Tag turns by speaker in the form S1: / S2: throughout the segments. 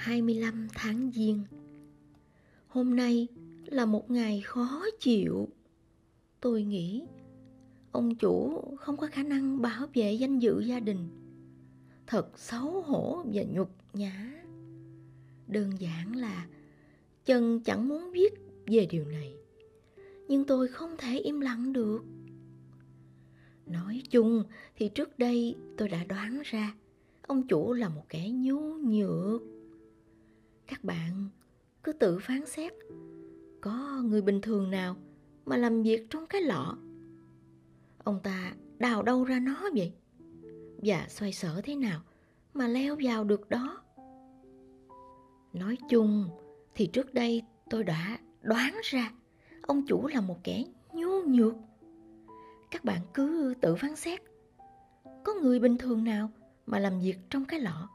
S1: 25 tháng Giêng. Hôm nay là một ngày khó chịu. Tôi nghĩ ông chủ không có khả năng bảo vệ danh dự gia đình. Thật xấu hổ và nhục nhã. Đơn giản là Chân chẳng muốn biết về điều này, Nhưng tôi không thể im lặng được. Nói chung thì trước đây tôi đã đoán ra Ông chủ là một kẻ nhu nhược. Các bạn. Cứ tự phán xét, Có người bình thường nào mà làm việc trong cái lọ? Ông ta đào đâu ra nó vậy? Và xoay sở thế nào mà leo vào được đó? Nói chung thì trước đây tôi đã đoán ra Ông chủ là một kẻ nhu nhược. Các bạn cứ tự phán xét, Có người bình thường nào mà làm việc trong cái lọ?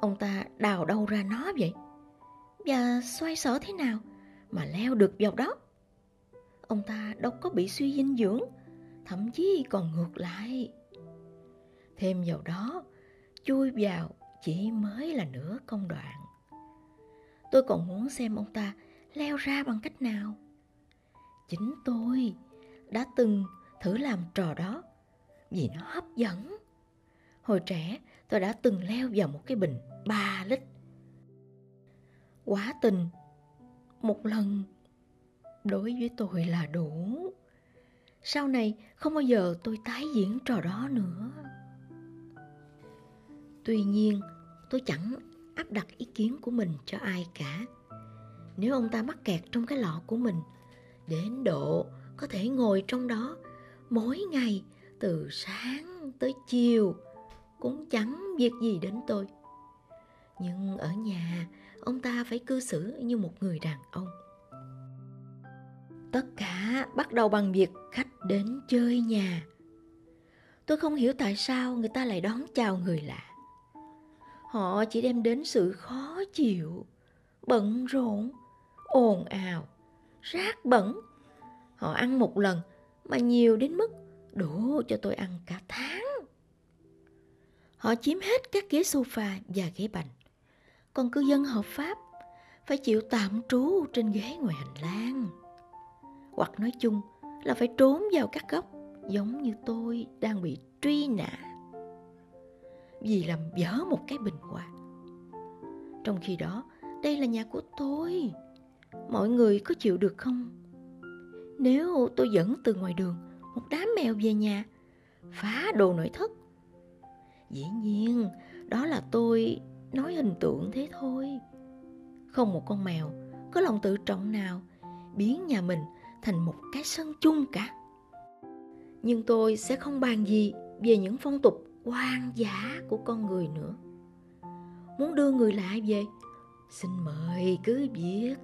S1: Ông ta đào đâu ra nó vậy? Và xoay sở thế nào mà leo được vào đó? Ông ta đâu có bị suy dinh dưỡng, Thậm chí còn ngược lại. Thêm vào đó, Chui vào chỉ mới là nửa công đoạn. Tôi còn muốn xem ông ta leo ra bằng cách nào. Chính tôi đã từng thử làm trò đó, Vì nó hấp dẫn. Hồi trẻ, tôi đã từng leo vào một cái bình 3 lít. Quá tình. Một lần, Đối với tôi là đủ. Sau này, không bao giờ tôi tái diễn trò đó nữa. Tuy nhiên, tôi chẳng áp đặt ý kiến của mình cho ai cả. Nếu ông ta mắc kẹt trong cái lọ của mình, Đến độ có thể ngồi trong đó mỗi ngày từ sáng tới chiều cũng chẳng việc gì đến tôi. Nhưng ở nhà, ông ta phải cư xử như một người đàn ông. Tất cả bắt đầu bằng việc khách đến chơi nhà. Tôi không hiểu tại sao người ta lại đón chào người lạ. Họ chỉ đem đến sự khó chịu, bận rộn, ồn ào, rác bẩn. Họ ăn một lần mà nhiều đến mức đủ cho tôi ăn cả tháng. Họ chiếm hết các ghế sofa và ghế bành. Còn cư dân hợp pháp phải chịu tạm trú trên ghế ngoài hành lang. Hoặc nói chung là phải trốn vào các góc giống như tôi đang bị truy nã. Vì làm vỡ một cái bình hoa. Trong khi đó, đây là nhà của tôi. Mọi người có chịu được không? Nếu tôi dẫn từ ngoài đường một đám mèo về nhà, phá đồ nội thất Dĩ nhiên, đó là tôi nói hình tượng thế thôi. Không một con mèo có lòng tự trọng nào biến nhà mình thành một cái sân chung cả. Nhưng tôi sẽ không bàn gì về những phong tục hoang dã của con người nữa. Muốn đưa người lạ về, xin mời cứ biết.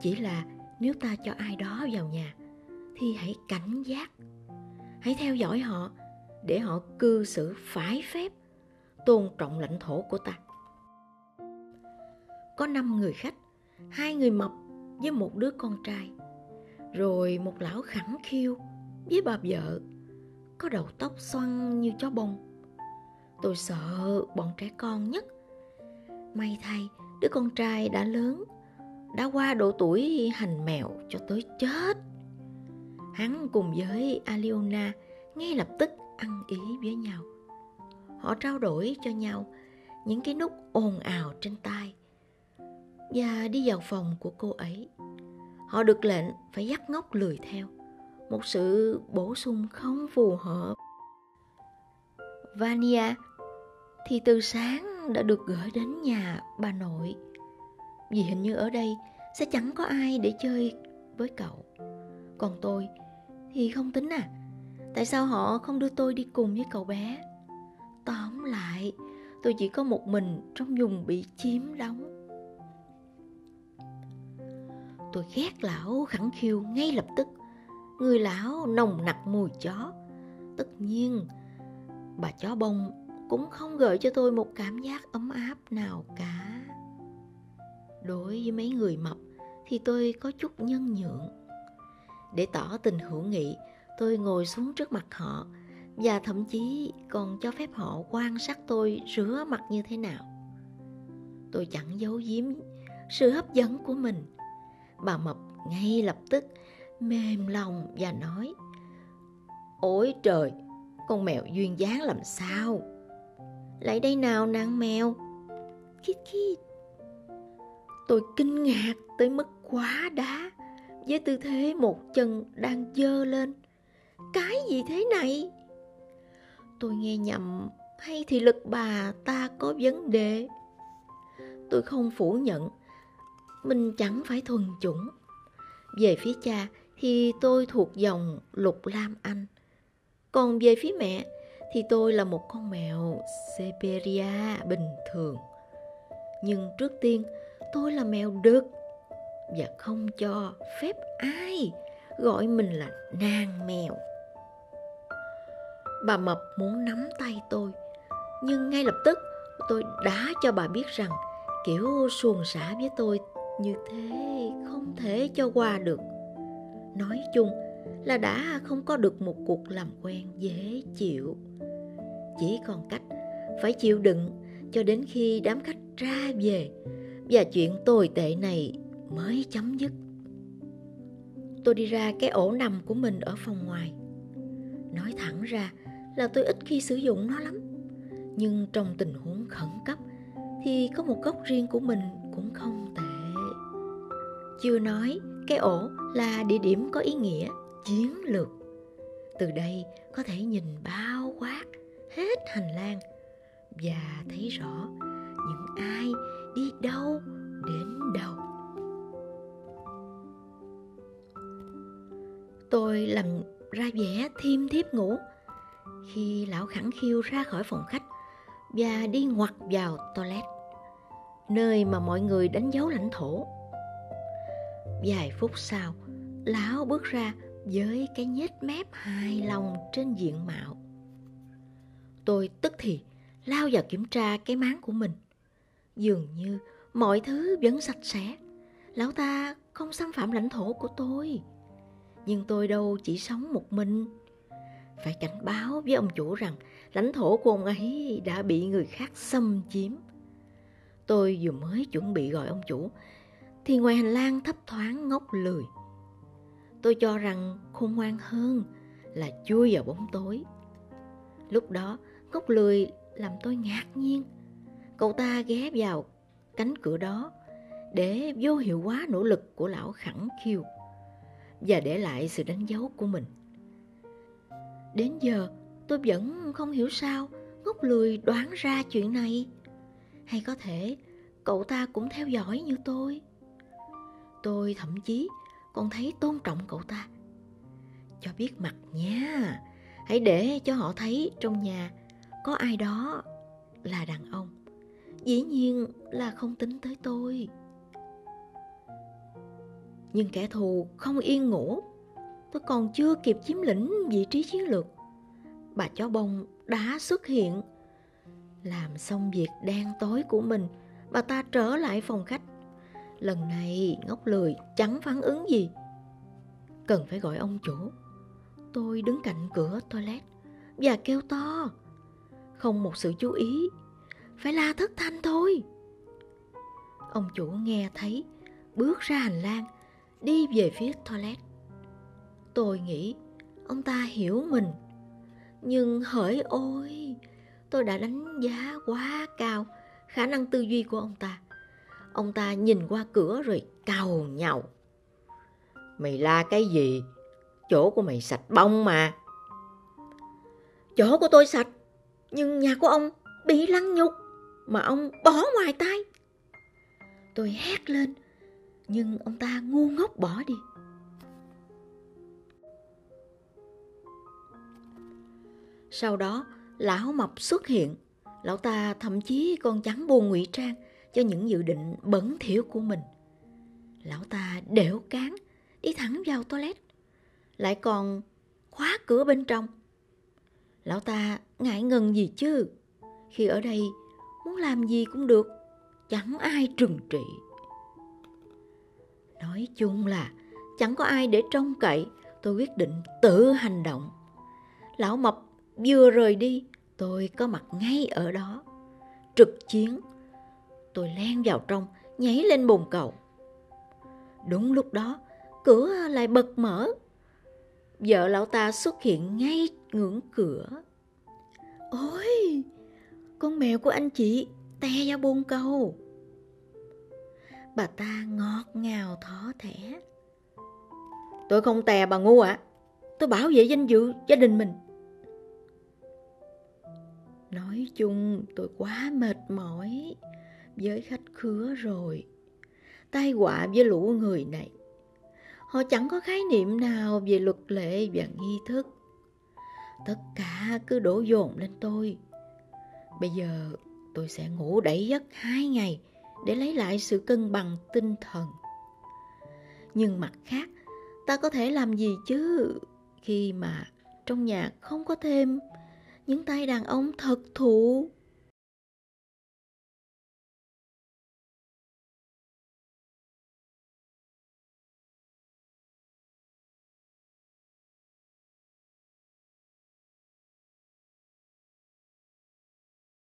S1: Chỉ là nếu ta cho ai đó vào nhà thì hãy cảnh giác. Hãy theo dõi họ để họ cư xử phải phép, tôn trọng lãnh thổ của ta. Có năm người khách, hai người mập với một đứa con trai, rồi một lão khẳng khiu với bà vợ, có đầu tóc xoăn như chó bông. Tôi sợ bọn trẻ con nhất. May thay, đứa con trai đã lớn, đã qua độ tuổi hành mèo cho tới chết. Hắn cùng với aliona ngay lập tức ăn ý với nhau. Họ trao đổi cho nhau những cái nút ồn ào trên tay và đi vào phòng của cô ấy, họ được lệnh phải dắt ngốc lười theo. Một sự bổ sung không phù hợp. Vania thì từ sáng đã được gửi đến nhà bà nội. Vì hình như ở đây sẽ chẳng có ai để chơi với cậu. Còn tôi thì không tính à. Tại sao họ không đưa tôi đi cùng với cậu bé? Tóm lại, tôi chỉ có một mình trong vùng bị chiếm đóng. Tôi ghét lão khẳng khiu ngay lập tức. Người lão nồng nặc mùi chó. Tất nhiên, bà chó bông cũng không gợi cho tôi một cảm giác ấm áp nào cả. Đối với mấy người mập thì tôi có chút nhân nhượng. Để tỏ tình hữu nghị, tôi ngồi xuống trước mặt họ và thậm chí còn cho phép họ quan sát tôi rửa mặt như thế nào Tôi chẳng giấu giếm sự hấp dẫn của mình. Bà Mập ngay lập tức mềm lòng và nói Ôi trời, con mèo duyên dáng làm sao? Lại đây nào nàng mèo. Khít khít. Tôi kinh ngạc tới mức quá đá với tư thế một chân đang dơ lên. Cái gì thế này? Tôi nghe nhầm hay thì lực bà ta có vấn đề? Tôi không phủ nhận, mình chẳng phải thuần chủng. Về phía cha thì tôi thuộc dòng lục lam anh. Còn về phía mẹ thì tôi là một con mèo Siberia bình thường. Nhưng trước tiên tôi là mèo đực và không cho phép ai gọi mình là nàng mèo. Bà Mập muốn nắm tay tôi, nhưng ngay lập tức tôi đã cho bà biết rằng kiểu xuồng xả với tôi như thế không thể cho qua được. Nói chung là đã không có được một cuộc làm quen dễ chịu. Chỉ còn cách phải chịu đựng cho đến khi đám khách ra về và chuyện tồi tệ này mới chấm dứt. Tôi đi ra cái ổ nằm của mình ở phòng ngoài. Nói thẳng ra là tôi ít khi sử dụng nó lắm. Nhưng trong tình huống khẩn cấp thì có một góc riêng của mình cũng không tệ. Chưa nói cái ổ là địa điểm có ý nghĩa, chiến lược. Từ đây có thể nhìn bao quát hết hành lang và thấy rõ những ai đi đâu đến đâu. Tôi làm ra vẻ thiêm thiếp ngủ khi lão khẳng khiu ra khỏi phòng khách và đi ngoặt vào toilet, nơi mà mọi người đánh dấu lãnh thổ. Vài phút sau, lão bước ra với cái nhếch mép hài lòng trên diện mạo. Tôi tức thì lao vào kiểm tra cái máng của mình. Dường như mọi thứ vẫn sạch sẽ. Lão ta không xâm phạm lãnh thổ của tôi. Nhưng tôi đâu chỉ sống một mình. Phải cảnh báo với ông chủ rằng lãnh thổ của ông ấy đã bị người khác xâm chiếm. Tôi vừa mới chuẩn bị gọi ông chủ, thì ngoài hành lang thấp thoáng ngốc lười. Tôi cho rằng khôn ngoan hơn là chui vào bóng tối. Lúc đó, ngốc lười làm tôi ngạc nhiên. Cậu ta ghé vào cánh cửa đó để vô hiệu hóa nỗ lực của lão khẳng khiêu và để lại sự đánh dấu của mình. Đến giờ tôi vẫn không hiểu sao ngốc lười đoán ra chuyện này. Hay có thể cậu ta cũng theo dõi như tôi. Tôi thậm chí còn thấy tôn trọng cậu ta. Cho biết mặt nha, hãy để cho họ thấy trong nhà có ai đó là đàn ông. Dĩ nhiên là không tính tới tôi. Nhưng kẻ thù không yên ngủ. Tôi còn chưa kịp chiếm lĩnh vị trí chiến lược. Bà chó bông đã xuất hiện. Làm xong việc đen tối của mình, bà ta trở lại phòng khách. Lần này ngốc lười chẳng phản ứng gì. Cần phải gọi ông chủ. Tôi đứng cạnh cửa toilet và kêu to. Không một sự chú ý, phải la thất thanh thôi. Ông chủ nghe thấy, bước ra hành lang, đi về phía toilet. Tôi nghĩ ông ta hiểu mình. Nhưng hỡi ôi, tôi đã đánh giá quá cao khả năng tư duy của ông ta. Ông ta nhìn qua cửa rồi cào nhàu. Mày la cái gì? Chỗ của mày sạch bông mà. Chỗ của tôi sạch, nhưng nhà của ông bị lăng nhục mà ông bỏ ngoài tay. Tôi hét lên, nhưng ông ta ngu ngốc bỏ đi. Sau đó, lão mập xuất hiện. Lão ta thậm chí còn chẳng buồn ngụy trang cho những dự định bẩn thỉu của mình. Lão ta đẻo cán, đi thẳng vào toilet, lại còn khóa cửa bên trong. Lão ta ngại ngần gì chứ, khi ở đây muốn làm gì cũng được, chẳng ai trừng trị. Nói chung là chẳng có ai để trông cậy, tôi quyết định tự hành động. Lão mập vừa rời đi, tôi có mặt ngay ở đó, trực chiến Tôi len vào trong, nhảy lên bồn cầu. Đúng lúc đó, cửa lại bật mở. Vợ lão ta xuất hiện ngay ngưỡng cửa. Ôi, con mèo của anh chị te vào bồn cầu. Bà ta ngọt ngào thỏ thẻ. Tôi không tè bà ngu ạ. À. Tôi bảo vệ danh dự gia đình mình. Nói chung tôi quá mệt mỏi với khách khứa rồi. Tai họa với lũ người này. Họ chẳng có khái niệm nào về luật lệ và nghi thức. Tất cả cứ đổ dồn lên tôi. Bây giờ tôi sẽ ngủ đẩy giấc hai ngày để lấy lại sự cân bằng tinh thần. Nhưng mặt khác, ta có thể làm gì chứ khi mà trong nhà không có thêm những tay đàn ông thật thụ.